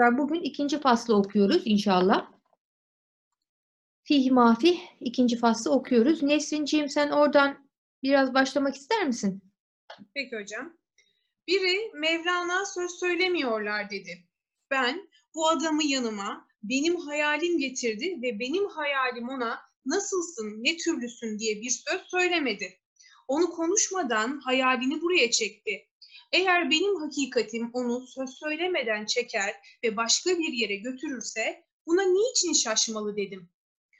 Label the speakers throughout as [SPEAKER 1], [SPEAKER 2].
[SPEAKER 1] çocuklar bugün ikinci faslı okuyoruz inşallah. Fih mafih ikinci faslı okuyoruz. Nesrinciğim sen oradan biraz başlamak ister misin?
[SPEAKER 2] Peki hocam. Biri Mevlana söz söylemiyorlar dedi. Ben bu adamı yanıma benim hayalim getirdi ve benim hayalim ona nasılsın, ne türlüsün diye bir söz söylemedi. Onu konuşmadan hayalini buraya çekti. Eğer benim hakikatim onu söz söylemeden çeker ve başka bir yere götürürse buna niçin şaşmalı dedim.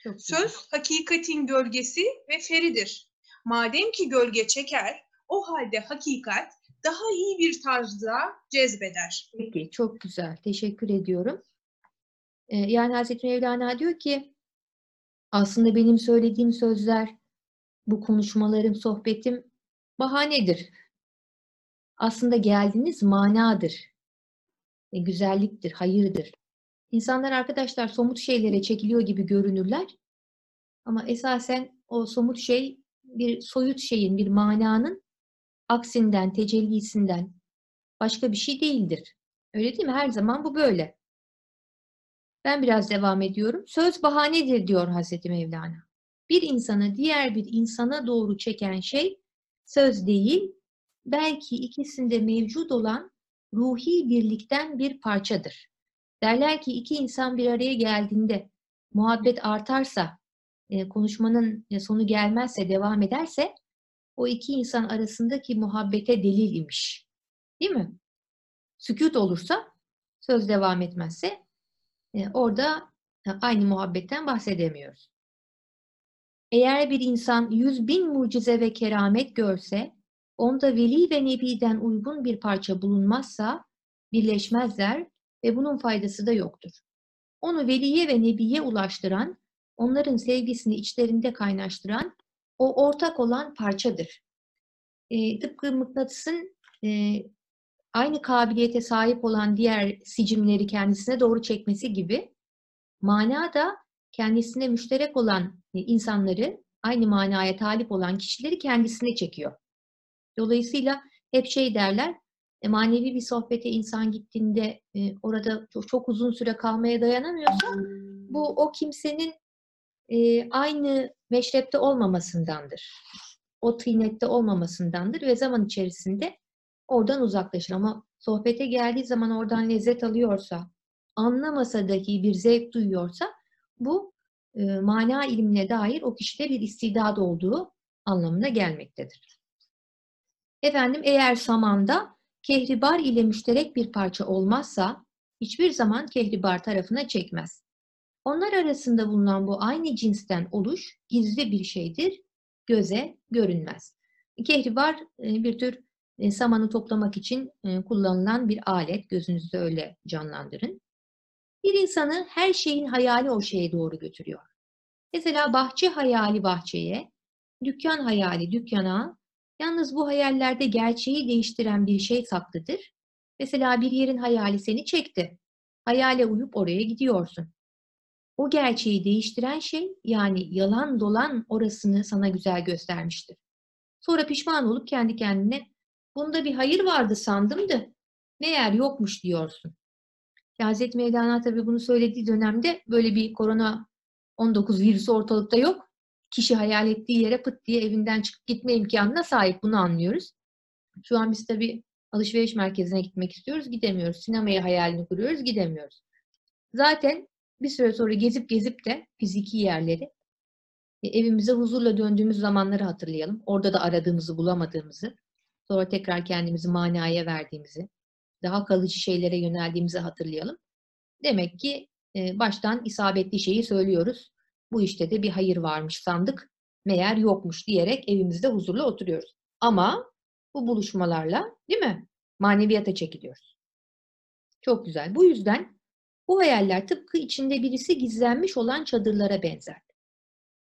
[SPEAKER 1] Çok güzel.
[SPEAKER 2] Söz hakikatin gölgesi ve feridir. Madem ki gölge çeker, o halde hakikat daha iyi bir tarzda cezbeder.
[SPEAKER 1] Peki, çok güzel. Teşekkür ediyorum. Ee, yani Hazreti Mevlana diyor ki aslında benim söylediğim sözler, bu konuşmalarım, sohbetim bahanedir. Aslında geldiğiniz manadır. E, güzelliktir, hayırdır. İnsanlar arkadaşlar somut şeylere çekiliyor gibi görünürler. Ama esasen o somut şey bir soyut şeyin, bir mananın aksinden, tecellisinden başka bir şey değildir. Öyle değil mi? Her zaman bu böyle. Ben biraz devam ediyorum. Söz bahanedir diyor Hazreti Mevlana. Bir insanı diğer bir insana doğru çeken şey söz değil, belki ikisinde mevcut olan ruhi birlikten bir parçadır. Derler ki iki insan bir araya geldiğinde muhabbet artarsa, e, konuşmanın e, sonu gelmezse, devam ederse o iki insan arasındaki muhabbete delil imiş. Değil mi? Sükut olursa, söz devam etmezse e, orada aynı muhabbetten bahsedemiyoruz. Eğer bir insan yüz bin mucize ve keramet görse, onda veli ve nebiden uygun bir parça bulunmazsa birleşmezler ve bunun faydası da yoktur. Onu veliye ve nebiye ulaştıran, onların sevgisini içlerinde kaynaştıran o ortak olan parçadır. E, tıpkı mıknatısın e, aynı kabiliyete sahip olan diğer sicimleri kendisine doğru çekmesi gibi mana da kendisine müşterek olan e, insanları aynı manaya talip olan kişileri kendisine çekiyor. Dolayısıyla hep şey derler, e, manevi bir sohbete insan gittiğinde e, orada çok, uzun süre kalmaya dayanamıyorsa bu o kimsenin e, aynı meşrepte olmamasındandır. O tıynette olmamasındandır ve zaman içerisinde oradan uzaklaşır. Ama sohbete geldiği zaman oradan lezzet alıyorsa, anlamasa dahi bir zevk duyuyorsa bu mana ilmine dair o kişide bir istidad olduğu anlamına gelmektedir. Efendim eğer samanda kehribar ile müşterek bir parça olmazsa hiçbir zaman kehribar tarafına çekmez. Onlar arasında bulunan bu aynı cinsten oluş gizli bir şeydir, göze görünmez. Kehribar e, bir tür e, samanı toplamak için e, kullanılan bir alet, gözünüzde öyle canlandırın. Bir insanı her şeyin hayali o şeye doğru götürüyor. Mesela bahçe hayali bahçeye, dükkan hayali dükkana, yalnız bu hayallerde gerçeği değiştiren bir şey saklıdır. Mesela bir yerin hayali seni çekti. Hayale uyup oraya gidiyorsun. O gerçeği değiştiren şey yani yalan dolan orasını sana güzel göstermiştir. Sonra pişman olup kendi kendine bunda bir hayır vardı sandım da meğer yokmuş diyorsun. Hazreti Mevlana tabii bunu söylediği dönemde böyle bir korona 19 virüsü ortalıkta yok. Kişi hayal ettiği yere pıt diye evinden çıkıp gitme imkanına sahip. Bunu anlıyoruz. Şu an biz tabii alışveriş merkezine gitmek istiyoruz. Gidemiyoruz. Sinemaya hayalini kuruyoruz. Gidemiyoruz. Zaten bir süre sonra gezip gezip de fiziki yerleri e, evimize huzurla döndüğümüz zamanları hatırlayalım. Orada da aradığımızı bulamadığımızı, sonra tekrar kendimizi manaya verdiğimizi, daha kalıcı şeylere yöneldiğimizi hatırlayalım. Demek ki e, baştan isabetli şeyi söylüyoruz. Bu işte de bir hayır varmış sandık, meğer yokmuş diyerek evimizde huzurla oturuyoruz. Ama bu buluşmalarla değil mi? Maneviyata çekiliyoruz. Çok güzel. Bu yüzden bu hayaller tıpkı içinde birisi gizlenmiş olan çadırlara benzer.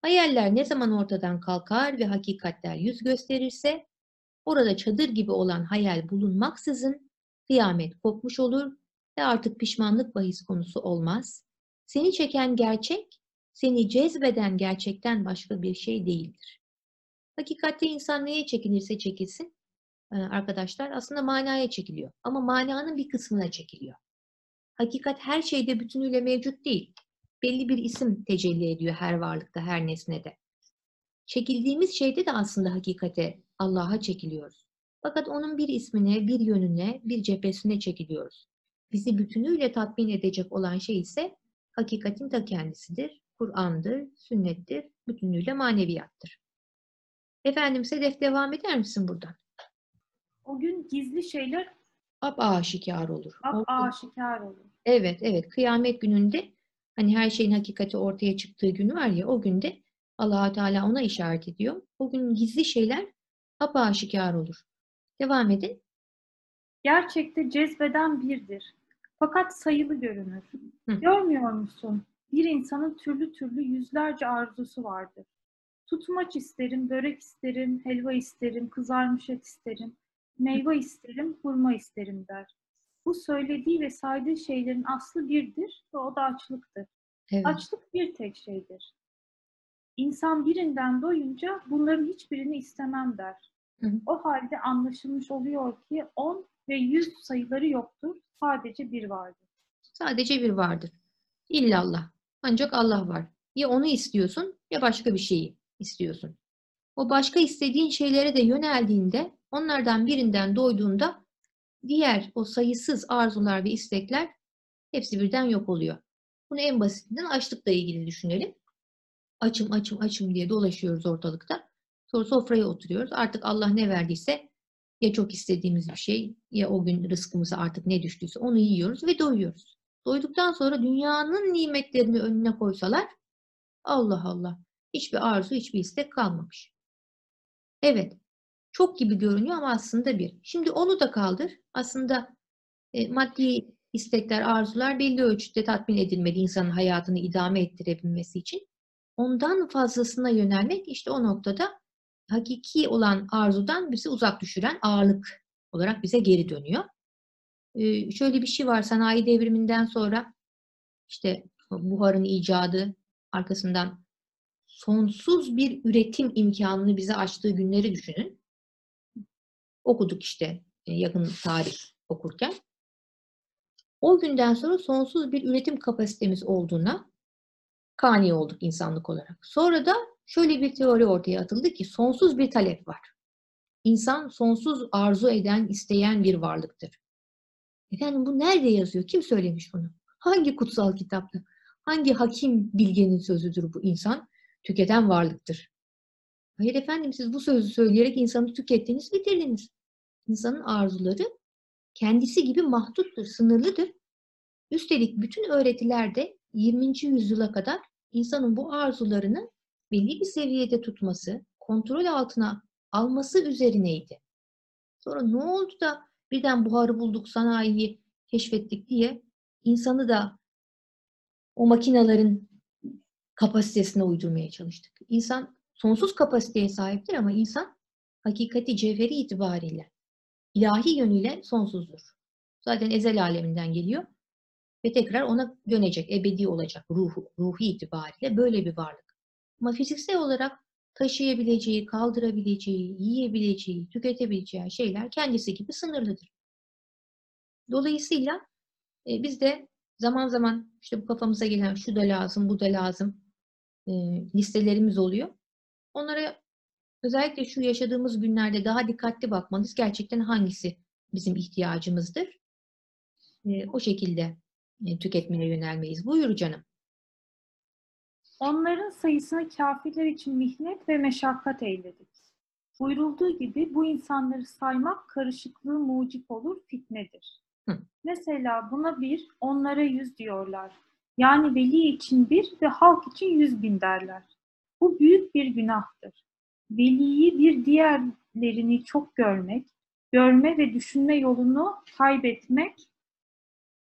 [SPEAKER 1] Hayaller ne zaman ortadan kalkar ve hakikatler yüz gösterirse, orada çadır gibi olan hayal bulunmaksızın kıyamet kopmuş olur ve artık pişmanlık bahis konusu olmaz. Seni çeken gerçek, seni cezbeden gerçekten başka bir şey değildir. Hakikatte insan neye çekilirse çekilsin, arkadaşlar aslında manaya çekiliyor. Ama mananın bir kısmına çekiliyor. hakikat her şeyde bütünüyle mevcut değil. Belli bir isim tecelli ediyor her varlıkta, her nesnede. Çekildiğimiz şeyde de aslında hakikate, Allah'a çekiliyoruz. Fakat onun bir ismine, bir yönüne, bir cephesine çekiliyoruz. Bizi bütünüyle tatmin edecek olan şey ise hakikatin ta kendisidir, Kur'an'dır, sünnettir, bütünüyle maneviyattır. Efendim Sedef devam eder misin buradan?
[SPEAKER 3] O gün gizli şeyler
[SPEAKER 1] Ap aşikar olur. O-
[SPEAKER 3] aşikar olur.
[SPEAKER 1] Evet, evet. Kıyamet gününde hani her şeyin hakikati ortaya çıktığı gün var ya o günde allah Teala ona işaret ediyor. O gün gizli şeyler apaşikar olur. Devam edin.
[SPEAKER 3] Gerçekte cezbeden birdir. Fakat sayılı görünür.
[SPEAKER 1] Hı.
[SPEAKER 3] Görmüyor musun? Bir insanın türlü türlü yüzlerce arzusu vardır. Tutmaç isterim, börek isterim, helva isterim, kızarmış et isterim, meyve isterim, hurma isterim der. Bu söylediği ve saydığı şeylerin aslı birdir ve o da açlıktır.
[SPEAKER 1] Evet.
[SPEAKER 3] Açlık bir tek şeydir. İnsan birinden doyunca bunların hiçbirini istemem der.
[SPEAKER 1] Hı hı.
[SPEAKER 3] O halde anlaşılmış oluyor ki 10 ve 100 sayıları yoktur, sadece bir vardır.
[SPEAKER 1] Sadece bir vardır. İllallah. Ancak Allah var. Ya onu istiyorsun ya başka bir şeyi istiyorsun. O başka istediğin şeylere de yöneldiğinde, onlardan birinden doyduğunda diğer o sayısız arzular ve istekler hepsi birden yok oluyor. Bunu en basitinden açlıkla ilgili düşünelim. Açım açım açım diye dolaşıyoruz ortalıkta. Sonra sofraya oturuyoruz. Artık Allah ne verdiyse ya çok istediğimiz bir şey ya o gün rızkımıza artık ne düştüyse onu yiyoruz ve doyuyoruz. Doyduktan sonra dünyanın nimetlerini önüne koysalar Allah Allah hiçbir arzu hiçbir istek kalmamış. Evet çok gibi görünüyor ama aslında bir. Şimdi onu da kaldır. Aslında e, maddi istekler, arzular belli ölçüde tatmin edilmeli insanın hayatını idame ettirebilmesi için. Ondan fazlasına yönelmek işte o noktada hakiki olan arzudan bizi uzak düşüren ağırlık olarak bize geri dönüyor. Ee, şöyle bir şey var sanayi devriminden sonra işte buharın icadı arkasından sonsuz bir üretim imkanını bize açtığı günleri düşünün. Okuduk işte e, yakın tarih okurken. O günden sonra sonsuz bir üretim kapasitemiz olduğuna kani olduk insanlık olarak. Sonra da şöyle bir teori ortaya atıldı ki sonsuz bir talep var. İnsan sonsuz arzu eden, isteyen bir varlıktır. Efendim bu nerede yazıyor? Kim söylemiş bunu? Hangi kutsal kitapta? Hangi hakim bilgenin sözüdür bu insan? Tüketen varlıktır. Hayır efendim siz bu sözü söyleyerek insanı tükettiniz, bitirdiniz. İnsanın arzuları kendisi gibi mahduttur, sınırlıdır. Üstelik bütün öğretilerde 20. yüzyıla kadar insanın bu arzularını belli bir seviyede tutması, kontrol altına alması üzerineydi. Sonra ne oldu da birden buharı bulduk, sanayiyi keşfettik diye insanı da o makinelerin kapasitesine uydurmaya çalıştık. İnsan sonsuz kapasiteye sahiptir ama insan hakikati cevheri itibariyle ilahi yönüyle sonsuzdur. Zaten ezel aleminden geliyor ve tekrar ona dönecek, ebedi olacak ruhu, ruhi itibariyle böyle bir varlık. Ama fiziksel olarak taşıyabileceği, kaldırabileceği, yiyebileceği, tüketebileceği şeyler kendisi gibi sınırlıdır. Dolayısıyla e, biz de zaman zaman işte bu kafamıza gelen şu da lazım, bu da lazım e, listelerimiz oluyor. Onlara özellikle şu yaşadığımız günlerde daha dikkatli bakmalıyız. Gerçekten hangisi bizim ihtiyacımızdır? E, o şekilde e, tüketmeye yönelmeyiz. Buyur canım.
[SPEAKER 3] Onların sayısını kafirler için mihnet ve meşakkat eyledik. Buyurulduğu gibi bu insanları saymak karışıklığı mucip olur, fitnedir.
[SPEAKER 1] Hı.
[SPEAKER 3] Mesela buna bir, onlara yüz diyorlar. Yani veli için bir ve halk için yüz bin derler. Bu büyük bir günahtır. Veliyi bir diğerlerini çok görmek, görme ve düşünme yolunu kaybetmek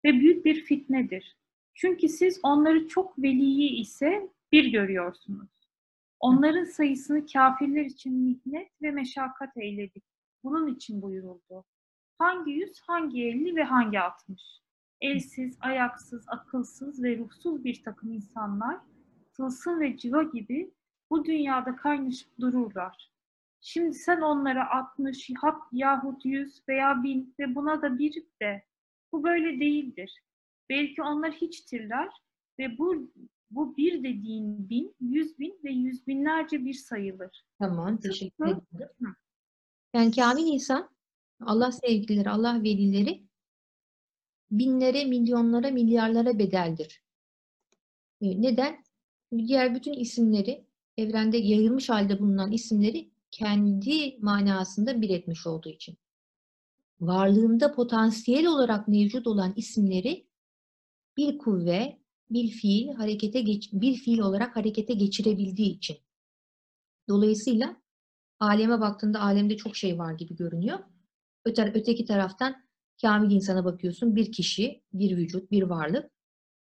[SPEAKER 3] ve büyük bir fitnedir. Çünkü siz onları çok veliyi ise bir görüyorsunuz. Onların sayısını kafirler için mihnet ve meşakkat eyledik. Bunun için buyuruldu. Hangi yüz, hangi elli ve hangi altmış? Elsiz, ayaksız, akılsız ve ruhsuz bir takım insanlar, tılsım ve civa gibi bu dünyada kaynaşıp dururlar. Şimdi sen onlara 60 hat yahut 100 veya bin ve buna da bir de. Bu böyle değildir. Belki onlar hiçtirler ve bu bu bir dediğin bin, yüz bin ve yüz binlerce bir sayılır.
[SPEAKER 1] Tamam, teşekkür ederim. Yani kamil insan, Allah sevgilileri, Allah velileri binlere, milyonlara, milyarlara bedeldir. E, Neden? Diğer bütün isimleri, evrende yayılmış halde bulunan isimleri kendi manasında bir etmiş olduğu için. Varlığında potansiyel olarak mevcut olan isimleri bir kuvve, bir fiil harekete geç, bir fiil olarak harekete geçirebildiği için. Dolayısıyla aleme baktığında alemde çok şey var gibi görünüyor. Öte, öteki taraftan kamil insana bakıyorsun. Bir kişi, bir vücut, bir varlık.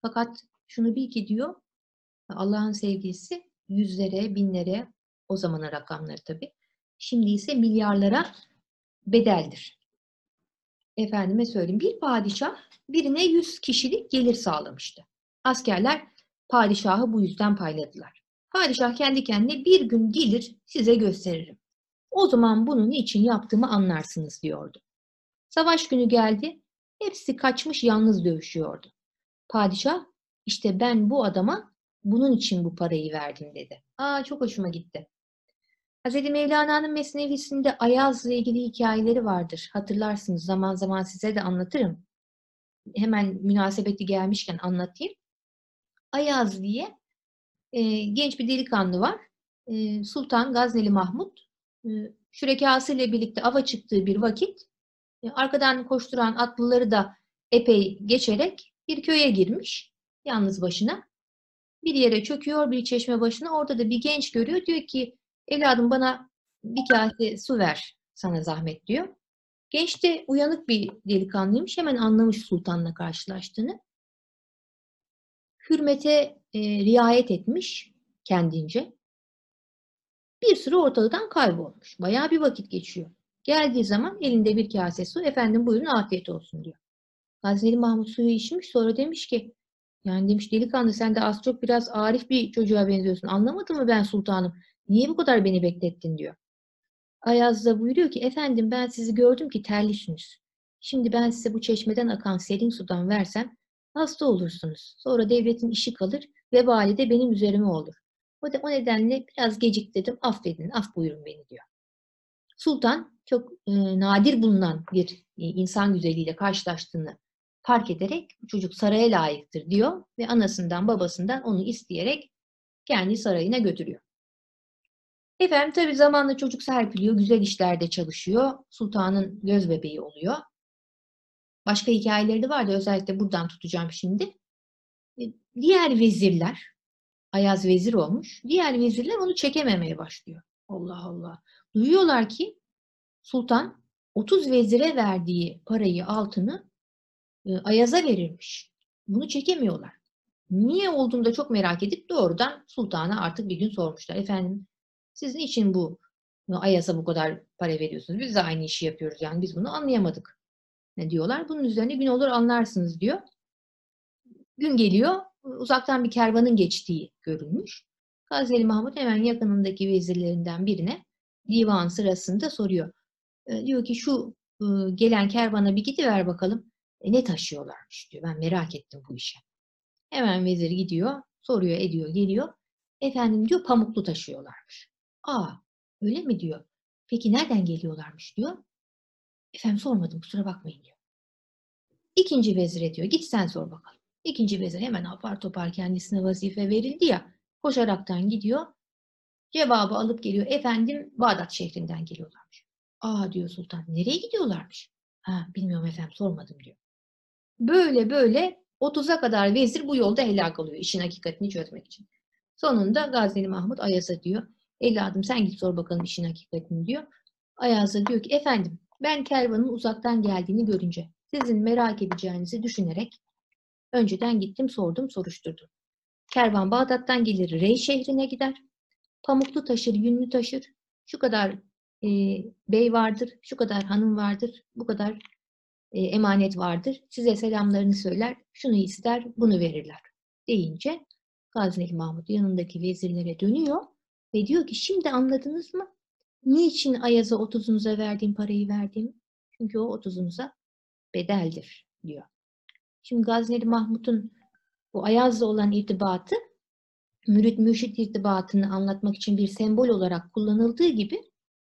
[SPEAKER 1] Fakat şunu bil ki diyor Allah'ın sevgisi yüzlere, binlere, o zamanın rakamları tabii. Şimdi ise milyarlara bedeldir. Efendime söyleyeyim. Bir padişah birine 100 kişilik gelir sağlamıştı. Askerler padişahı bu yüzden payladılar. Padişah kendi kendine bir gün gelir size gösteririm. O zaman bunu niçin yaptığımı anlarsınız diyordu. Savaş günü geldi. Hepsi kaçmış yalnız dövüşüyordu. Padişah işte ben bu adama bunun için bu parayı verdim dedi. Aa çok hoşuma gitti. Hz. Mevlana'nın Mesnevisinde Ayaz'la ilgili hikayeleri vardır. Hatırlarsınız zaman zaman size de anlatırım. Hemen münasebeti gelmişken anlatayım. Ayaz diye e, genç bir delikanlı var. E, Sultan Gazneli Mahmut e, şürekasıyla birlikte ava çıktığı bir vakit e, arkadan koşturan atlıları da epey geçerek bir köye girmiş. Yalnız başına. Bir yere çöküyor bir çeşme başına. Orada da bir genç görüyor. Diyor ki evladım bana bir kase su ver sana zahmet diyor. Genç de uyanık bir delikanlıymış. Hemen anlamış sultanla karşılaştığını. Hürmete e, riayet etmiş kendince. Bir süre ortalıktan kaybolmuş. Bayağı bir vakit geçiyor. Geldiği zaman elinde bir kase su. Efendim buyurun afiyet olsun diyor. Gazneli Mahmut suyu içmiş. Sonra demiş ki yani demiş delikanlı sen de az çok biraz arif bir çocuğa benziyorsun. Anlamadın mı ben sultanım? Niye bu kadar beni beklettin diyor. Ayaz da buyuruyor ki efendim ben sizi gördüm ki terlisiniz. Şimdi ben size bu çeşmeden akan serin sudan versem hasta olursunuz. Sonra devletin işi kalır vebali de benim üzerime olur. O, da, o nedenle biraz geciktirdim affedin af buyurun beni diyor. Sultan çok e, nadir bulunan bir e, insan güzeliyle karşılaştığını fark ederek çocuk saraya layıktır diyor ve anasından babasından onu isteyerek kendi sarayına götürüyor. Efendim tabii zamanla çocuk serpiliyor, güzel işlerde çalışıyor. Sultanın göz bebeği oluyor. Başka hikayeleri de vardı. Özellikle buradan tutacağım şimdi. E, Diğer vezirler, Ayaz vezir olmuş. Diğer vezirler onu çekememeye başlıyor. Allah Allah. Duyuyorlar ki sultan 30 vezire verdiği parayı, altını e, Ayaz'a verirmiş. Bunu çekemiyorlar. Niye olduğunu da çok merak edip doğrudan sultana artık bir gün sormuşlar. Efendim siz niçin bu Ayaz'a bu kadar para veriyorsunuz? Biz de aynı işi yapıyoruz yani biz bunu anlayamadık. Ne diyorlar? Bunun üzerine gün olur anlarsınız diyor. Gün geliyor uzaktan bir kervanın geçtiği görülmüş. Gazeli Mahmut hemen yakınındaki vezirlerinden birine divan sırasında soruyor. E, diyor ki şu e, gelen kervana bir gidiver bakalım. E, ne taşıyorlarmış diyor. Ben merak ettim bu işe. Hemen vezir gidiyor, soruyor, ediyor, geliyor. Efendim diyor pamuklu taşıyorlarmış. Aa öyle mi diyor. Peki nereden geliyorlarmış diyor. Efendim sormadım kusura bakmayın diyor. İkinci vezire diyor git sen sor bakalım. İkinci vezir hemen apar topar kendisine vazife verildi ya koşaraktan gidiyor. Cevabı alıp geliyor. Efendim Bağdat şehrinden geliyorlarmış. Aa diyor sultan nereye gidiyorlarmış? Ha bilmiyorum efendim sormadım diyor. Böyle böyle 30'a kadar vezir bu yolda helak oluyor işin hakikatini çözmek için. Sonunda Gazneli Mahmut Ayaz'a diyor. Evladım sen git sor bakalım işin hakikatini diyor. Ayaz da diyor ki efendim ben kervanın uzaktan geldiğini görünce sizin merak edeceğinizi düşünerek önceden gittim sordum soruşturdum. Kervan Bağdat'tan gelir Rey şehrine gider. Pamuklu taşır, yünlü taşır. Şu kadar e, bey vardır, şu kadar hanım vardır, bu kadar e, emanet vardır. Size selamlarını söyler, şunu ister, bunu verirler deyince Gazneli Mahmut yanındaki vezirlere dönüyor ve diyor ki şimdi anladınız mı? Niçin Ayaz'a otuzunuza verdiğim parayı verdiğimi? Çünkü o otuzunuza bedeldir diyor. Şimdi Gazneli Mahmut'un bu Ayaz'la olan irtibatı mürit mürşit irtibatını anlatmak için bir sembol olarak kullanıldığı gibi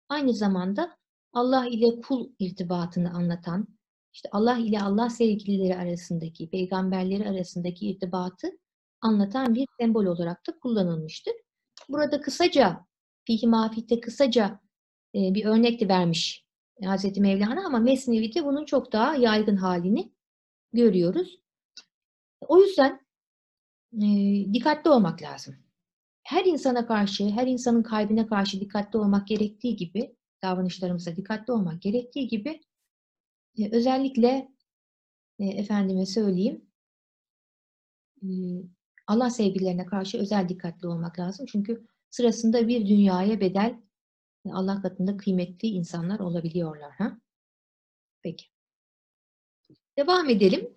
[SPEAKER 1] aynı zamanda Allah ile kul irtibatını anlatan, işte Allah ile Allah sevgilileri arasındaki, peygamberleri arasındaki irtibatı anlatan bir sembol olarak da kullanılmıştır. Burada kısaca, Fihi Mafit'te kısaca bir örnek de vermiş Hazreti Mevlana ama Mesnevi'de bunun çok daha yaygın halini görüyoruz. O yüzden e, dikkatli olmak lazım. Her insana karşı, her insanın kalbine karşı dikkatli olmak gerektiği gibi, davranışlarımıza dikkatli olmak gerektiği gibi e, özellikle e, efendime söyleyeyim e, Allah sevgilerine karşı özel dikkatli olmak lazım. Çünkü sırasında bir dünyaya bedel Allah katında kıymetli insanlar olabiliyorlar. Ha? Peki. Devam edelim.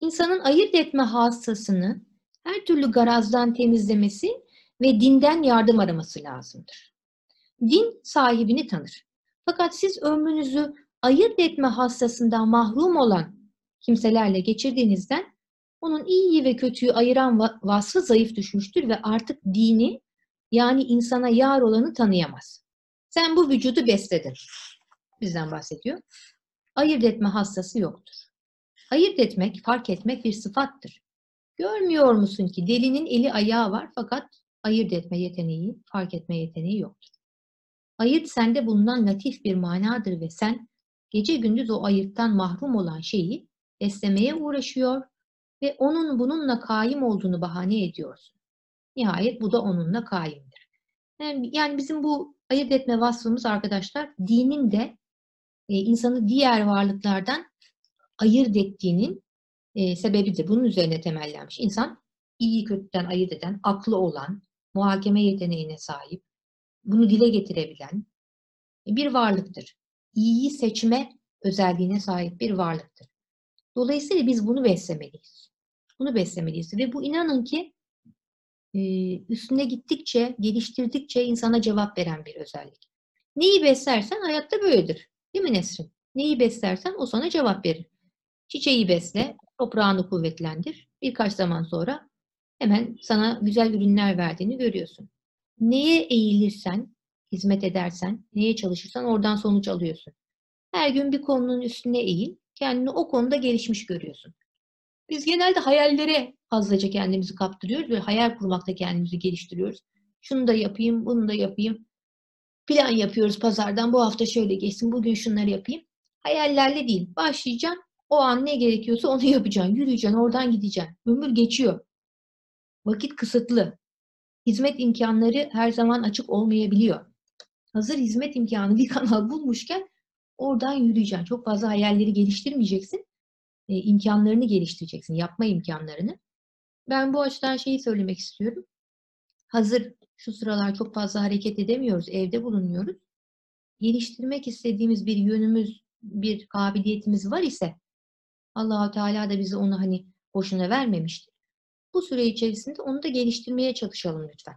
[SPEAKER 1] İnsanın ayırt etme hastasını her türlü garazdan temizlemesi ve dinden yardım araması lazımdır. Din sahibini tanır. Fakat siz ömrünüzü ayırt etme hastasından mahrum olan kimselerle geçirdiğinizden onun iyiyi ve kötüyü ayıran vasfı zayıf düşmüştür ve artık dini yani insana yar olanı tanıyamaz. Sen bu vücudu besledin. Bizden bahsediyor. Ayırt etme hastası yoktur. Ayırt etmek, fark etmek bir sıfattır. Görmüyor musun ki delinin eli ayağı var fakat ayırt etme yeteneği, fark etme yeteneği yoktur. Ayırt sende bulunan latif bir manadır ve sen gece gündüz o ayırttan mahrum olan şeyi beslemeye uğraşıyor ve onun bununla kaim olduğunu bahane ediyorsun. Nihayet bu da onunla kaimdir. Yani, bizim bu ayırt etme vasfımız arkadaşlar dinin de e, insanı diğer varlıklardan ayırt ettiğinin e, sebebidir. Bunun üzerine temellenmiş. İnsan iyi kötüden ayırt eden, aklı olan, muhakeme yeteneğine sahip, bunu dile getirebilen bir varlıktır. İyiyi seçme özelliğine sahip bir varlıktır. Dolayısıyla biz bunu beslemeliyiz. Bunu beslemeliyiz. Ve bu inanın ki üstüne gittikçe, geliştirdikçe insana cevap veren bir özellik. Neyi beslersen hayatta böyledir. Değil mi Nesrin? Neyi beslersen o sana cevap verir. Çiçeği besle, toprağını kuvvetlendir. Birkaç zaman sonra hemen sana güzel ürünler verdiğini görüyorsun. Neye eğilirsen, hizmet edersen, neye çalışırsan oradan sonuç alıyorsun. Her gün bir konunun üstüne eğil, kendini o konuda gelişmiş görüyorsun. Biz genelde hayallere fazlaca kendimizi kaptırıyoruz ve hayal kurmakta kendimizi geliştiriyoruz. Şunu da yapayım, bunu da yapayım. Plan yapıyoruz pazardan. Bu hafta şöyle geçsin, bugün şunları yapayım. Hayallerle değil. Başlayacaksın. O an ne gerekiyorsa onu yapacaksın. Yürüyeceksin, oradan gideceksin. Ömür geçiyor. Vakit kısıtlı. Hizmet imkanları her zaman açık olmayabiliyor. Hazır hizmet imkanı bir kanal bulmuşken oradan yürüyeceksin. Çok fazla hayalleri geliştirmeyeceksin e, imkanlarını geliştireceksin, yapma imkanlarını. Ben bu açıdan şeyi söylemek istiyorum. Hazır şu sıralar çok fazla hareket edemiyoruz, evde bulunuyoruz. Geliştirmek istediğimiz bir yönümüz, bir kabiliyetimiz var ise Allahu Teala da bize onu hani boşuna vermemiştir. Bu süre içerisinde onu da geliştirmeye çalışalım lütfen.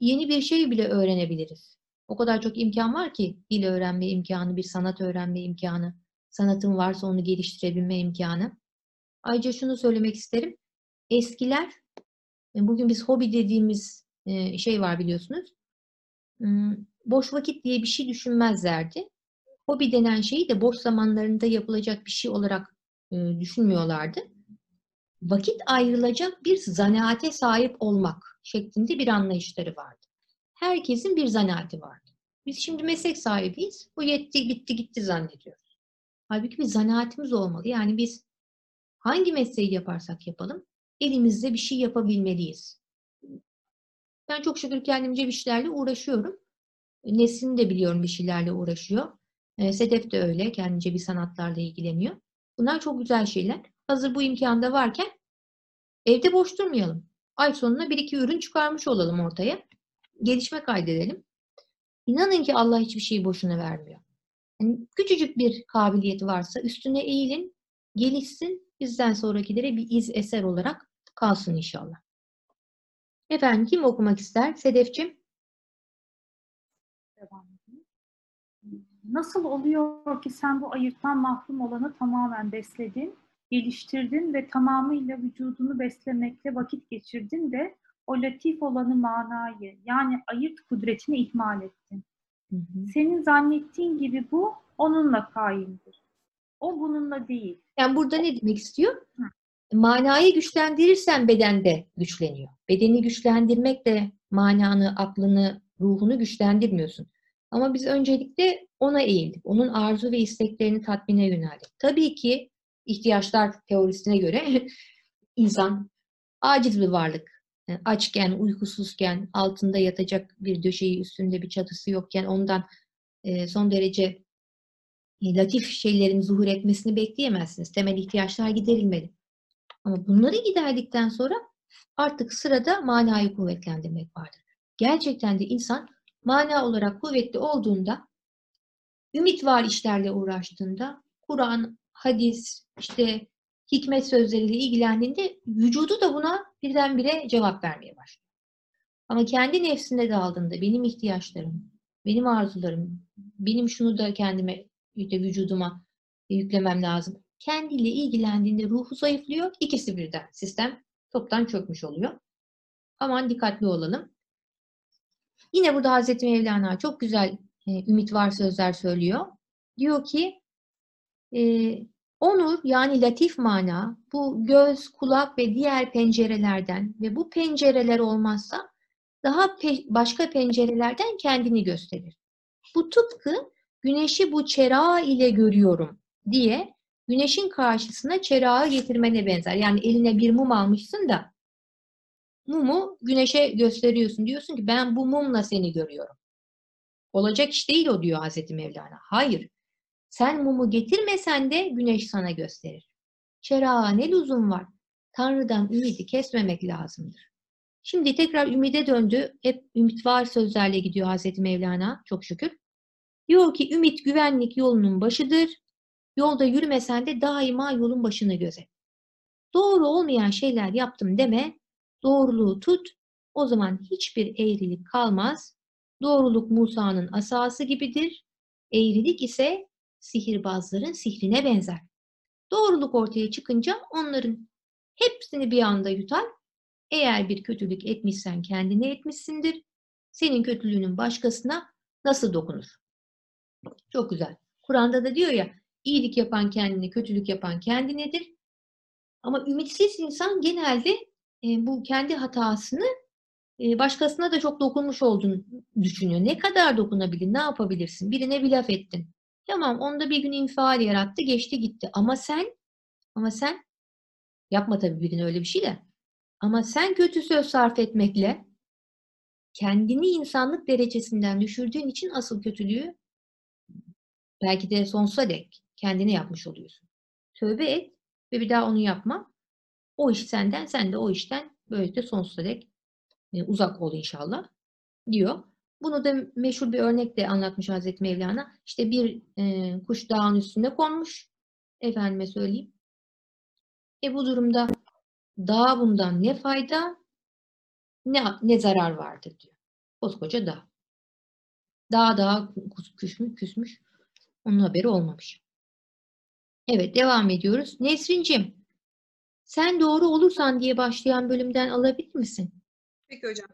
[SPEAKER 1] Yeni bir şey bile öğrenebiliriz. O kadar çok imkan var ki dil öğrenme imkanı, bir sanat öğrenme imkanı, sanatın varsa onu geliştirebilme imkanı. Ayrıca şunu söylemek isterim. Eskiler, e, bugün biz hobi dediğimiz e, şey var biliyorsunuz. Hmm, boş vakit diye bir şey düşünmezlerdi. Hobi denen şeyi de boş zamanlarında yapılacak bir şey olarak e, düşünmüyorlardı. Vakit ayrılacak bir zanaate sahip olmak şeklinde bir anlayışları vardı. Herkesin bir zanaati vardı. Biz şimdi meslek sahibiyiz. Bu yetti, bitti, gitti zannediyoruz. Halbuki bir zanaatimiz olmalı. Yani biz hangi mesleği yaparsak yapalım elimizde bir şey yapabilmeliyiz. Ben çok şükür kendimce bir şeylerle uğraşıyorum. Nesin de biliyorum bir şeylerle uğraşıyor. E, Sedef de öyle. Kendince bir sanatlarla ilgileniyor. Bunlar çok güzel şeyler. Hazır bu imkanda varken evde boş durmayalım. Ay sonuna bir iki ürün çıkarmış olalım ortaya. Gelişme kaydedelim. İnanın ki Allah hiçbir şeyi boşuna vermiyor. Yani küçücük bir kabiliyeti varsa üstüne eğilin, gelişsin, bizden sonrakilere bir iz eser olarak kalsın inşallah. Efendim kim okumak ister? Sedefçim.
[SPEAKER 3] Devam Nasıl oluyor ki sen bu ayırttan mahrum olanı tamamen besledin geliştirdin ve tamamıyla vücudunu beslemekle vakit geçirdin de o latif olanı manayı yani ayırt kudretini ihmal ettin.
[SPEAKER 1] Hı hı.
[SPEAKER 3] Senin zannettiğin gibi bu onunla kaimdir. O bununla değil.
[SPEAKER 1] Yani burada ne demek istiyor?
[SPEAKER 3] Hı.
[SPEAKER 1] Manayı güçlendirirsen bedende güçleniyor. Bedeni güçlendirmek de mananı, aklını, ruhunu güçlendirmiyorsun. Ama biz öncelikle ona eğildik. Onun arzu ve isteklerini tatmine yöneldik. Tabii ki ihtiyaçlar teorisine göre insan aciz bir varlık. Yani açken, uykusuzken, altında yatacak bir döşeği, üstünde bir çatısı yokken ondan e, son derece e, latif şeylerin zuhur etmesini bekleyemezsiniz. Temel ihtiyaçlar giderilmeli. Ama bunları giderdikten sonra artık sırada manayı kuvvetlendirmek vardır. Gerçekten de insan mana olarak kuvvetli olduğunda, ümit var işlerle uğraştığında, Kur'an, hadis, işte hikmet sözleriyle ilgilendiğinde vücudu da buna birdenbire cevap vermeye başlıyor. Ama kendi nefsine daldığında benim ihtiyaçlarım, benim arzularım, benim şunu da kendime, işte vücuduma yüklemem lazım. Kendiyle ilgilendiğinde ruhu zayıflıyor. İkisi birden. Sistem toptan çökmüş oluyor. Aman dikkatli olalım. Yine burada Hazreti Mevlana çok güzel e, ümit var sözler söylüyor. Diyor ki e, onur yani latif mana bu göz, kulak ve diğer pencerelerden ve bu pencereler olmazsa daha pe- başka pencerelerden kendini gösterir. Bu tıpkı güneşi bu çera ile görüyorum diye güneşin karşısına çerağı getirmene benzer. Yani eline bir mum almışsın da mumu güneşe gösteriyorsun. Diyorsun ki ben bu mumla seni görüyorum. Olacak iş değil o diyor Hazreti Mevlana. Hayır. Sen mumu getirmesen de güneş sana gösterir. Çerağa ne lüzum var? Tanrı'dan ümidi kesmemek lazımdır. Şimdi tekrar ümide döndü. Hep ümit var sözlerle gidiyor Hazreti Mevlana çok şükür. Diyor ki ümit güvenlik yolunun başıdır. Yolda yürümesen de daima yolun başını gözet. Doğru olmayan şeyler yaptım deme, doğruluğu tut, o zaman hiçbir eğrilik kalmaz. Doğruluk Musa'nın asası gibidir, eğrilik ise sihirbazların sihrine benzer. Doğruluk ortaya çıkınca onların hepsini bir anda yutar. Eğer bir kötülük etmişsen kendine etmişsindir. Senin kötülüğünün başkasına nasıl dokunur? Çok güzel. Kur'an'da da diyor ya, iyilik yapan kendine, kötülük yapan kendinedir. Ama ümitsiz insan genelde e, bu kendi hatasını e, başkasına da çok dokunmuş olduğunu düşünüyor. Ne kadar dokunabilir, ne yapabilirsin? Birine bir laf ettin. Tamam, onda bir gün infial yarattı, geçti gitti. Ama sen, ama sen, yapma tabii birine öyle bir şey de. Ama sen kötü söz sarf etmekle kendini insanlık derecesinden düşürdüğün için asıl kötülüğü belki de sonsuza dek kendine yapmış oluyorsun. Tövbe et ve bir daha onu yapma. O iş senden, sen de o işten böylelikle sonsuza dek e, uzak ol inşallah diyor. Bunu da meşhur bir örnekle anlatmış Hazreti Mevlana. İşte bir e, kuş dağın üstüne konmuş. Efendime söyleyeyim. E bu durumda dağ bundan ne fayda ne, ne zarar vardır diyor. Koskoca dağ. Dağ dağa küsmüş, küsmüş. Onun haberi olmamış. Evet devam ediyoruz. Nesrin'cim sen doğru olursan diye başlayan bölümden alabilir misin?
[SPEAKER 2] Peki hocam.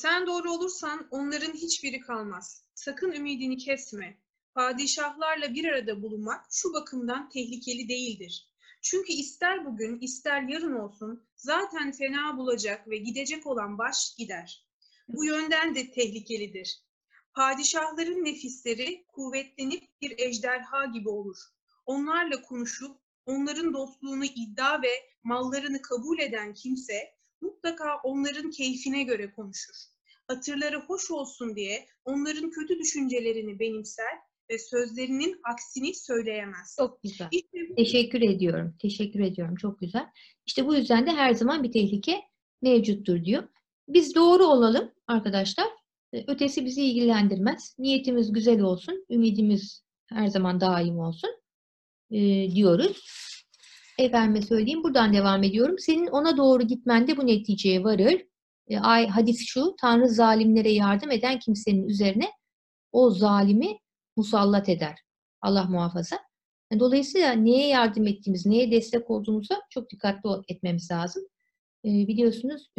[SPEAKER 2] Sen doğru olursan onların hiçbiri kalmaz. Sakın ümidini kesme. Padişahlarla bir arada bulunmak şu bakımdan tehlikeli değildir. Çünkü ister bugün ister yarın olsun zaten fena bulacak ve gidecek olan baş gider. Bu yönden de tehlikelidir. Padişahların nefisleri kuvvetlenip bir ejderha gibi olur. Onlarla konuşup onların dostluğunu iddia ve mallarını kabul eden kimse mutlaka onların keyfine göre konuşur. Hatırları hoş olsun diye onların kötü düşüncelerini benimser ve sözlerinin aksini söyleyemez.
[SPEAKER 1] Çok güzel.
[SPEAKER 2] İşte bu
[SPEAKER 1] Teşekkür ediyorum. Teşekkür ediyorum. Çok güzel. İşte bu yüzden de her zaman bir tehlike mevcuttur diyor. Biz doğru olalım arkadaşlar. E, Ötesi bizi ilgilendirmez. Niyetimiz güzel olsun. Ümidimiz her zaman daim olsun e, diyoruz. Efendime söyleyeyim. Buradan devam ediyorum. Senin ona doğru gitmen de bu neticeye varır. E, ay, hadis şu. Tanrı zalimlere yardım eden kimsenin üzerine o zalimi musallat eder. Allah muhafaza. Dolayısıyla neye yardım ettiğimiz, neye destek olduğumuza çok dikkatli etmemiz lazım. Biliyorsunuz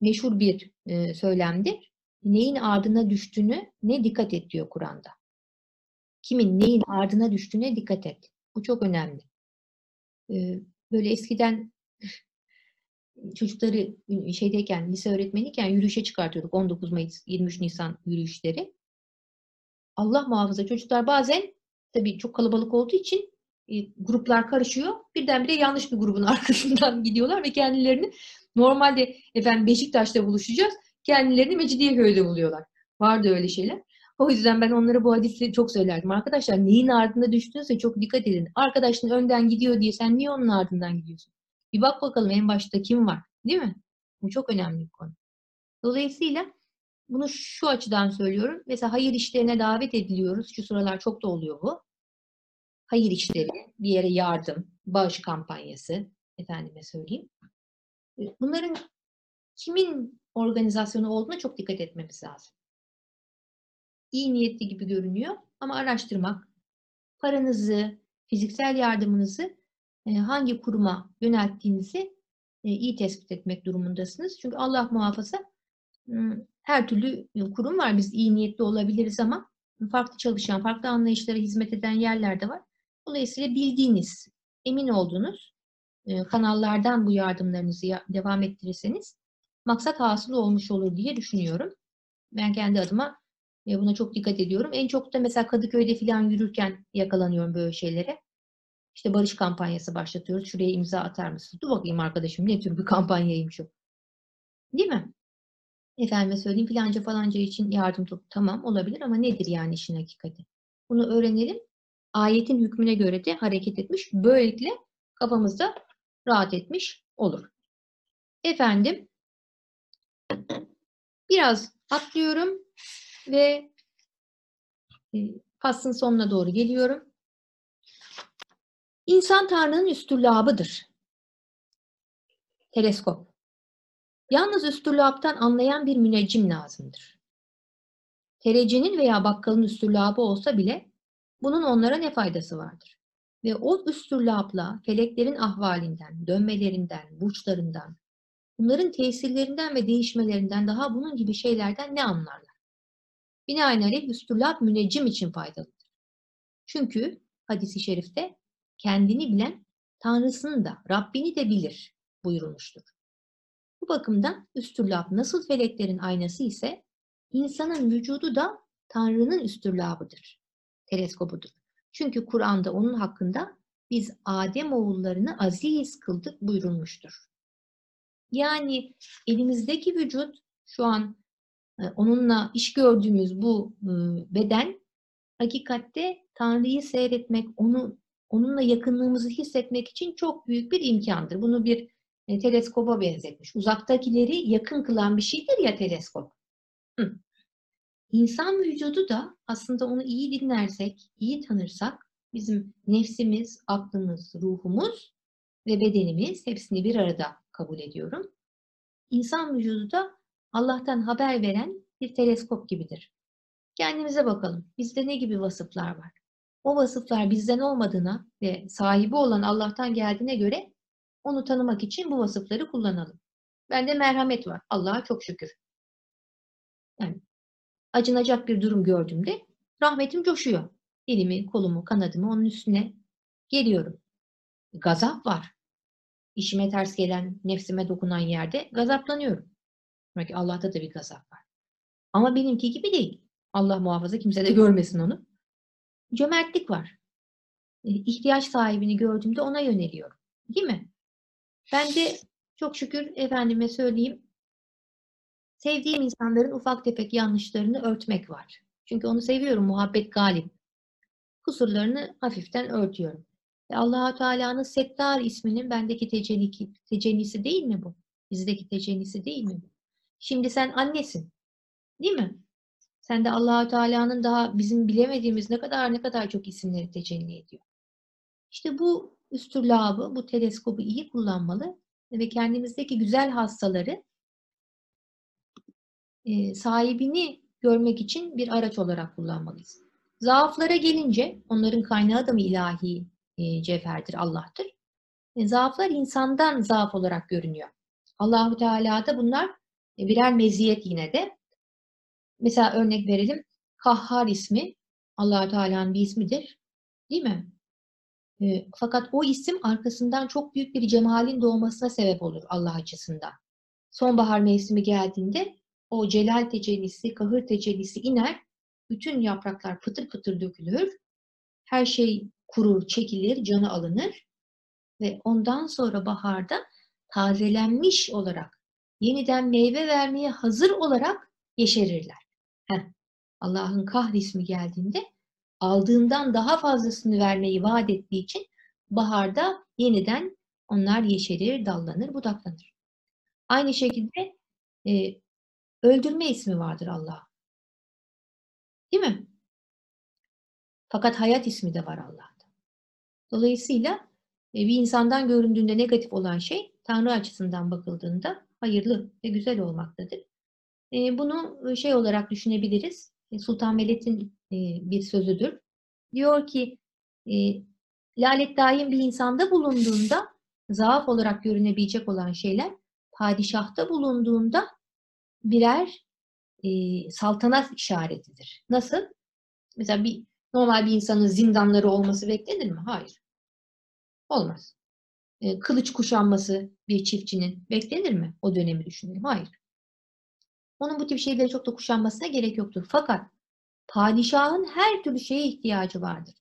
[SPEAKER 1] meşhur bir söylemdir. Neyin ardına düştüğünü ne dikkat et diyor Kur'an'da. Kimin neyin ardına düştüğüne dikkat et. Bu çok önemli. Böyle eskiden çocukları şeydeyken, lise öğretmeniyken yürüyüşe çıkartıyorduk. 19 Mayıs, 23 Nisan yürüyüşleri. Allah muhafaza çocuklar bazen tabii çok kalabalık olduğu için gruplar karışıyor. Birdenbire yanlış bir grubun arkasından gidiyorlar ve kendilerini normalde efendim Beşiktaş'ta buluşacağız. Kendilerini Mecidiyeköy'de buluyorlar. Vardı öyle şeyler. O yüzden ben onlara bu hadisi çok söylerdim. Arkadaşlar neyin ardında düştüğünüzde çok dikkat edin. Arkadaşın önden gidiyor diye sen niye onun ardından gidiyorsun? Bir bak bakalım en başta kim var. Değil mi? Bu çok önemli bir konu. Dolayısıyla bunu şu açıdan söylüyorum. Mesela hayır işlerine davet ediliyoruz. Şu sıralar çok da oluyor bu. Hayır işleri, bir yere yardım, bağış kampanyası, efendime söyleyeyim. Bunların kimin organizasyonu olduğuna çok dikkat etmemiz lazım. İyi niyetli gibi görünüyor ama araştırmak, paranızı, fiziksel yardımınızı hangi kuruma yönelttiğinizi iyi tespit etmek durumundasınız. Çünkü Allah muhafaza her türlü kurum var. Biz iyi niyetli olabiliriz ama farklı çalışan, farklı anlayışlara hizmet eden yerler de var. Dolayısıyla bildiğiniz, emin olduğunuz kanallardan bu yardımlarınızı devam ettirirseniz maksat hasıl olmuş olur diye düşünüyorum. Ben kendi adıma buna çok dikkat ediyorum. En çok da mesela Kadıköy'de falan yürürken yakalanıyorum böyle şeylere. İşte barış kampanyası başlatıyoruz. Şuraya imza atar mısın? Dur bakayım arkadaşım ne tür bir kampanyaymış o. Değil mi? Efendime söyleyeyim filanca falanca için yardım top tamam olabilir ama nedir yani işin hakikati? Bunu öğrenelim. Ayetin hükmüne göre de hareket etmiş. Böylelikle kafamızda rahat etmiş olur. Efendim biraz atlıyorum ve faslın sonuna doğru geliyorum. İnsan Tanrı'nın üstürlabıdır. Teleskop. Yalnız üstürlaptan anlayan bir müneccim lazımdır. Terecinin veya bakkalın üstürlabı olsa bile bunun onlara ne faydası vardır? Ve o üstürlapla feleklerin ahvalinden, dönmelerinden, burçlarından, bunların tesirlerinden ve değişmelerinden daha bunun gibi şeylerden ne anlarlar? Binaenaleyh üstürlap müneccim için faydalıdır. Çünkü hadisi şerifte kendini bilen Tanrısını da, Rabbini de bilir buyurulmuştur. Bu bakımdan üstürlab nasıl feleklerin aynası ise insanın vücudu da Tanrı'nın üstürlabıdır, teleskobudur. Çünkü Kur'an'da onun hakkında biz Adem oğullarını aziz kıldık buyurulmuştur. Yani elimizdeki vücut şu an onunla iş gördüğümüz bu beden hakikatte Tanrı'yı seyretmek, onu onunla yakınlığımızı hissetmek için çok büyük bir imkandır. Bunu bir e, teleskoba benzetmiş. Uzaktakileri yakın kılan bir şeydir ya teleskop. Hı. İnsan vücudu da aslında onu iyi dinlersek, iyi tanırsak bizim nefsimiz, aklımız, ruhumuz ve bedenimiz hepsini bir arada kabul ediyorum. İnsan vücudu da Allah'tan haber veren bir teleskop gibidir. Kendimize bakalım. Bizde ne gibi vasıflar var? O vasıflar bizden olmadığına ve sahibi olan Allah'tan geldiğine göre onu tanımak için bu vasıfları kullanalım. Bende merhamet var. Allah'a çok şükür. Yani acınacak bir durum gördüğümde rahmetim coşuyor. Elimi, kolumu, kanadımı onun üstüne geliyorum. Gazap var. İşime ters gelen, nefsime dokunan yerde gazaplanıyorum. Belki Allah'ta da bir gazap var. Ama benimki gibi değil. Allah muhafaza kimse de görmesin onu. Cömertlik var. İhtiyaç sahibini gördüğümde ona yöneliyorum. Değil mi? Ben de çok şükür efendime söyleyeyim sevdiğim insanların ufak tefek yanlışlarını örtmek var. Çünkü onu seviyorum. Muhabbet galip. Kusurlarını hafiften örtüyorum. Ve allah Teala'nın Settar isminin bendeki tecelli, tecellisi değil mi bu? Bizdeki tecellisi değil mi bu? Şimdi sen annesin. Değil mi? Sen de allah Teala'nın daha bizim bilemediğimiz ne kadar ne kadar çok isimleri tecelli ediyor. İşte bu üstürlabı, bu teleskobu iyi kullanmalı ve kendimizdeki güzel hastaları e, sahibini görmek için bir araç olarak kullanmalıyız. Zaaflara gelince onların kaynağı da mı ilahi e, cevherdir, Allah'tır. E, zaaflar insandan zaaf olarak görünüyor. Allahu Teala'da bunlar birer meziyet yine de. Mesela örnek verelim. Kahhar ismi allah Teala'nın bir ismidir. Değil mi? E, fakat o isim arkasından çok büyük bir cemalin doğmasına sebep olur Allah açısından. Sonbahar mevsimi geldiğinde o celal tecellisi, kahır tecellisi iner. Bütün yapraklar pıtır pıtır dökülür. Her şey kurur, çekilir, canı alınır. Ve ondan sonra baharda tazelenmiş olarak, yeniden meyve vermeye hazır olarak yeşerirler. Allah'ın kahri ismi geldiğinde aldığından daha fazlasını vermeyi vaat ettiği için baharda yeniden onlar yeşerir, dallanır, budaklanır. Aynı şekilde e, öldürme ismi vardır Allah. Değil mi? Fakat hayat ismi de var Allah'ta. Dolayısıyla e, bir insandan göründüğünde negatif olan şey Tanrı açısından bakıldığında hayırlı ve güzel olmaktadır. E, bunu şey olarak düşünebiliriz. E, Sultan Veled'in bir sözüdür. Diyor ki lalet daim bir insanda bulunduğunda zaaf olarak görünebilecek olan şeyler padişahta bulunduğunda birer e, saltanat işaretidir. Nasıl? Mesela bir normal bir insanın zindanları olması beklenir mi? Hayır. Olmaz. Kılıç kuşanması bir çiftçinin beklenir mi? O dönemi düşünelim. Hayır. Onun bu tip şeyleri çok da kuşanmasına gerek yoktur. Fakat padişahın her türlü şeye ihtiyacı vardır.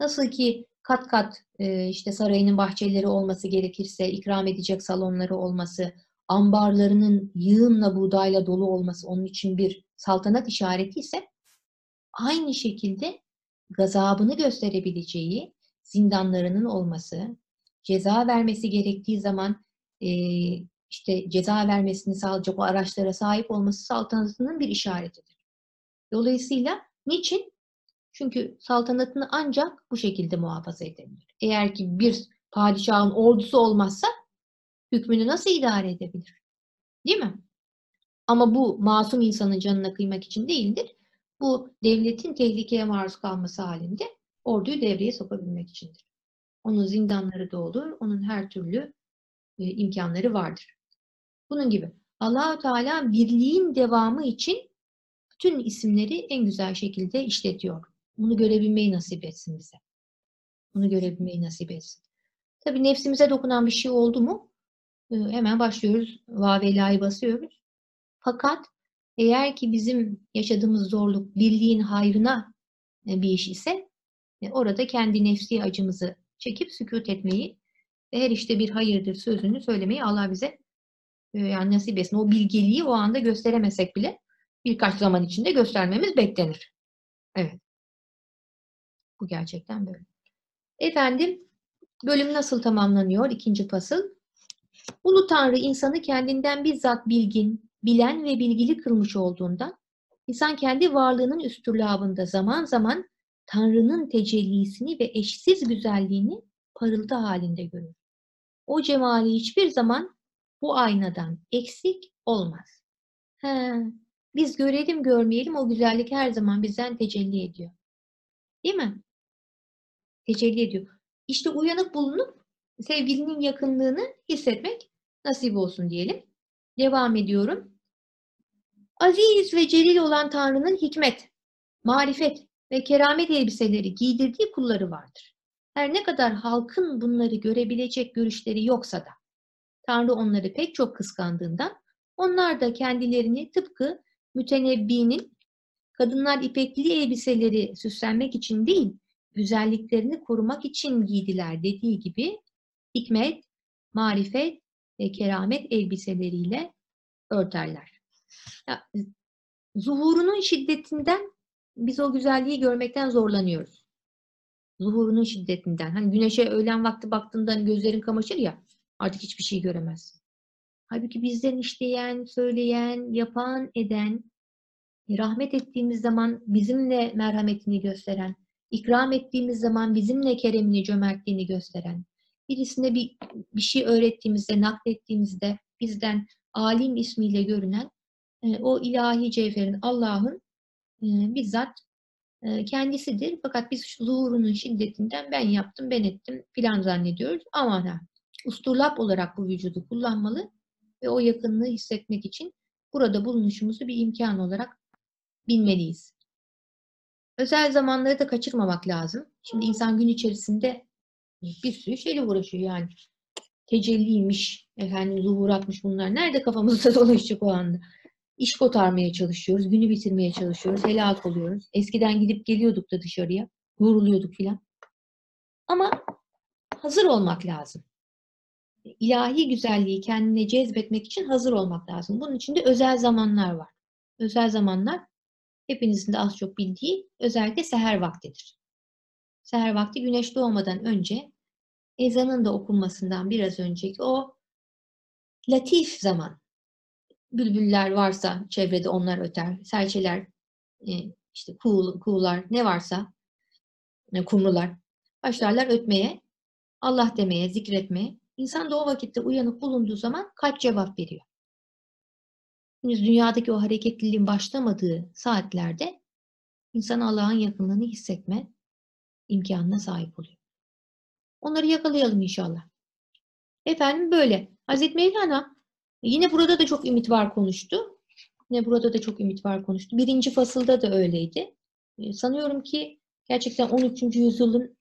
[SPEAKER 1] Nasıl ki kat kat işte sarayının bahçeleri olması gerekirse, ikram edecek salonları olması, ambarlarının yığınla buğdayla dolu olması onun için bir saltanat işareti ise aynı şekilde gazabını gösterebileceği zindanlarının olması, ceza vermesi gerektiği zaman e, işte ceza vermesini sağlayacak o araçlara sahip olması saltanatının bir işaretidir. Dolayısıyla niçin? Çünkü saltanatını ancak bu şekilde muhafaza edebilir. Eğer ki bir padişahın ordusu olmazsa hükmünü nasıl idare edebilir? Değil mi? Ama bu masum insanın canına kıymak için değildir. Bu devletin tehlikeye maruz kalması halinde orduyu devreye sokabilmek içindir. Onun zindanları da olur, onun her türlü e, imkanları vardır. Bunun gibi Allahu Teala birliğin devamı için bütün isimleri en güzel şekilde işletiyor. Bunu görebilmeyi nasip etsin bize. Bunu görebilmeyi nasip etsin. Tabii nefsimize dokunan bir şey oldu mu ee, hemen başlıyoruz. Vavelayı basıyoruz. Fakat eğer ki bizim yaşadığımız zorluk birliğin hayrına e, bir iş ise e, orada kendi nefsi acımızı çekip sükut etmeyi ve her işte bir hayırdır sözünü söylemeyi Allah bize e, yani nasip etsin. O bilgeliği o anda gösteremesek bile birkaç zaman içinde göstermemiz beklenir. Evet. Bu gerçekten böyle. Efendim, bölüm nasıl tamamlanıyor? İkinci fasıl. Ulu Tanrı insanı kendinden bizzat bilgin, bilen ve bilgili kılmış olduğundan, insan kendi varlığının üstürlabında zaman zaman Tanrı'nın tecellisini ve eşsiz güzelliğini parıltı halinde görür. O cemali hiçbir zaman bu aynadan eksik olmaz. He, biz görelim görmeyelim o güzellik her zaman bizden tecelli ediyor. Değil mi? Tecelli ediyor. İşte uyanık bulunup sevgilinin yakınlığını hissetmek nasip olsun diyelim. Devam ediyorum. Aziz ve celil olan Tanrı'nın hikmet, marifet ve keramet elbiseleri giydirdiği kulları vardır. Her ne kadar halkın bunları görebilecek görüşleri yoksa da Tanrı onları pek çok kıskandığından onlar da kendilerini tıpkı mütenebbinin kadınlar ipekli elbiseleri süslenmek için değil, güzelliklerini korumak için giydiler dediği gibi hikmet, marifet ve keramet elbiseleriyle örterler. Ya, zuhurunun şiddetinden biz o güzelliği görmekten zorlanıyoruz. Zuhurunun şiddetinden. Hani güneşe öğlen vakti baktığında hani gözlerin kamaşır ya artık hiçbir şey göremez. Halbuki bizden işleyen, söyleyen, yapan, eden, rahmet ettiğimiz zaman bizimle merhametini gösteren, ikram ettiğimiz zaman bizimle keremini, cömertliğini gösteren, birisine bir, bir şey öğrettiğimizde, naklettiğimizde bizden alim ismiyle görünen e, o ilahi cevherin Allah'ın e, bizzat kendisidir. Fakat biz zuhurunun şiddetinden ben yaptım, ben ettim filan zannediyoruz. Aman ha. Usturlap olarak bu vücudu kullanmalı ve o yakınlığı hissetmek için burada bulunuşumuzu bir imkan olarak bilmeliyiz. Özel zamanları da kaçırmamak lazım. Şimdi insan gün içerisinde bir sürü şeyle uğraşıyor yani. Tecelliymiş, efendim zuhuratmış bunlar. Nerede kafamızda dolaşacak o anda? İş kotarmaya çalışıyoruz, günü bitirmeye çalışıyoruz, helak oluyoruz. Eskiden gidip geliyorduk da dışarıya, yoruluyorduk filan. Ama hazır olmak lazım. İlahi güzelliği kendine cezbetmek için hazır olmak lazım. Bunun için de özel zamanlar var. Özel zamanlar hepinizin de az çok bildiği özellikle seher vaktidir. Seher vakti güneş doğmadan önce ezanın da okunmasından biraz önceki o latif zaman. Bülbüller varsa çevrede onlar öter. Serçeler, e, işte kuğu, kuğular ne varsa e, kumrular başlarlar ötmeye, Allah demeye, zikretmeye. İnsan da o vakitte uyanık bulunduğu zaman kalp cevap veriyor. Henüz dünyadaki o hareketliliğin başlamadığı saatlerde insan Allah'ın yakınlığını hissetme imkanına sahip oluyor. Onları yakalayalım inşallah. Efendim böyle. Hazreti Mevlana yine burada da çok ümit var konuştu. Yine burada da çok ümit var konuştu. Birinci fasılda da öyleydi. E, sanıyorum ki gerçekten 13. yüzyılın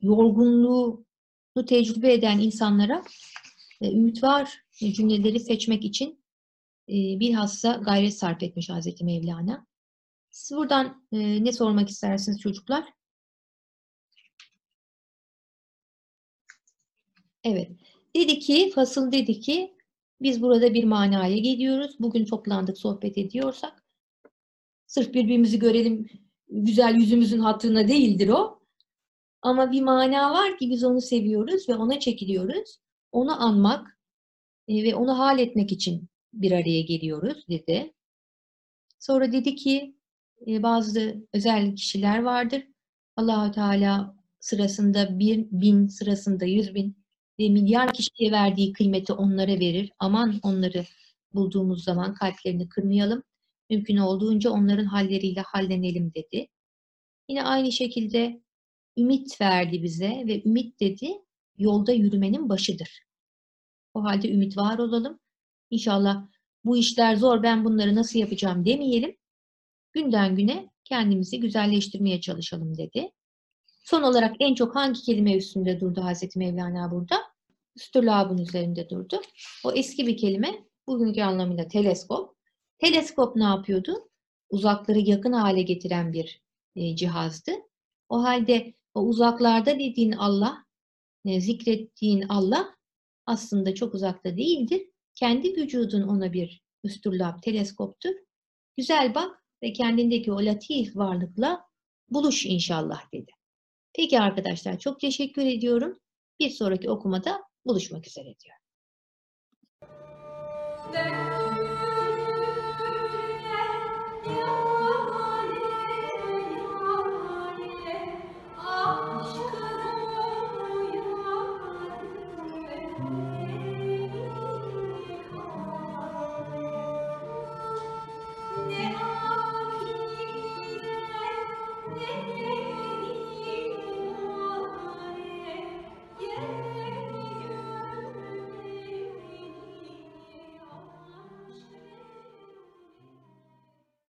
[SPEAKER 1] yorgunluğunu tecrübe eden insanlara e, ümit var cümleleri seçmek için e, bilhassa gayret sarf etmiş Hazreti Mevlana. Siz buradan e, ne sormak istersiniz çocuklar? Evet. Dedi ki, fasıl dedi ki, biz burada bir manaya geliyoruz. Bugün toplandık, sohbet ediyorsak, sırf birbirimizi görelim, güzel yüzümüzün hatırına değildir o. Ama bir mana var ki biz onu seviyoruz ve ona çekiliyoruz. Onu anmak e, ve onu hal etmek için bir araya geliyoruz dedi. Sonra dedi ki e, bazı özel kişiler vardır. Allahü Teala sırasında bir bin, sırasında yüz bin ve milyar kişiye verdiği kıymeti onlara verir. Aman onları bulduğumuz zaman kalplerini kırmayalım. Mümkün olduğunca onların halleriyle hallenelim dedi. Yine aynı şekilde ümit verdi bize ve ümit dedi yolda yürümenin başıdır. O halde ümit var olalım. İnşallah bu işler zor ben bunları nasıl yapacağım demeyelim. Günden güne kendimizi güzelleştirmeye çalışalım dedi. Son olarak en çok hangi kelime üstünde durdu Hazreti Mevlana burada? Üstülabın üzerinde durdu. O eski bir kelime, bugünkü anlamıyla teleskop. Teleskop ne yapıyordu? Uzakları yakın hale getiren bir e, cihazdı. O halde o uzaklarda dediğin Allah, e, zikrettiğin Allah aslında çok uzakta değildir. Kendi vücudun ona bir üstürlab, teleskoptur. Güzel bak ve kendindeki o latif varlıkla buluş inşallah dedi. Peki arkadaşlar çok teşekkür ediyorum. Bir sonraki okumada buluşmak üzere diyorum.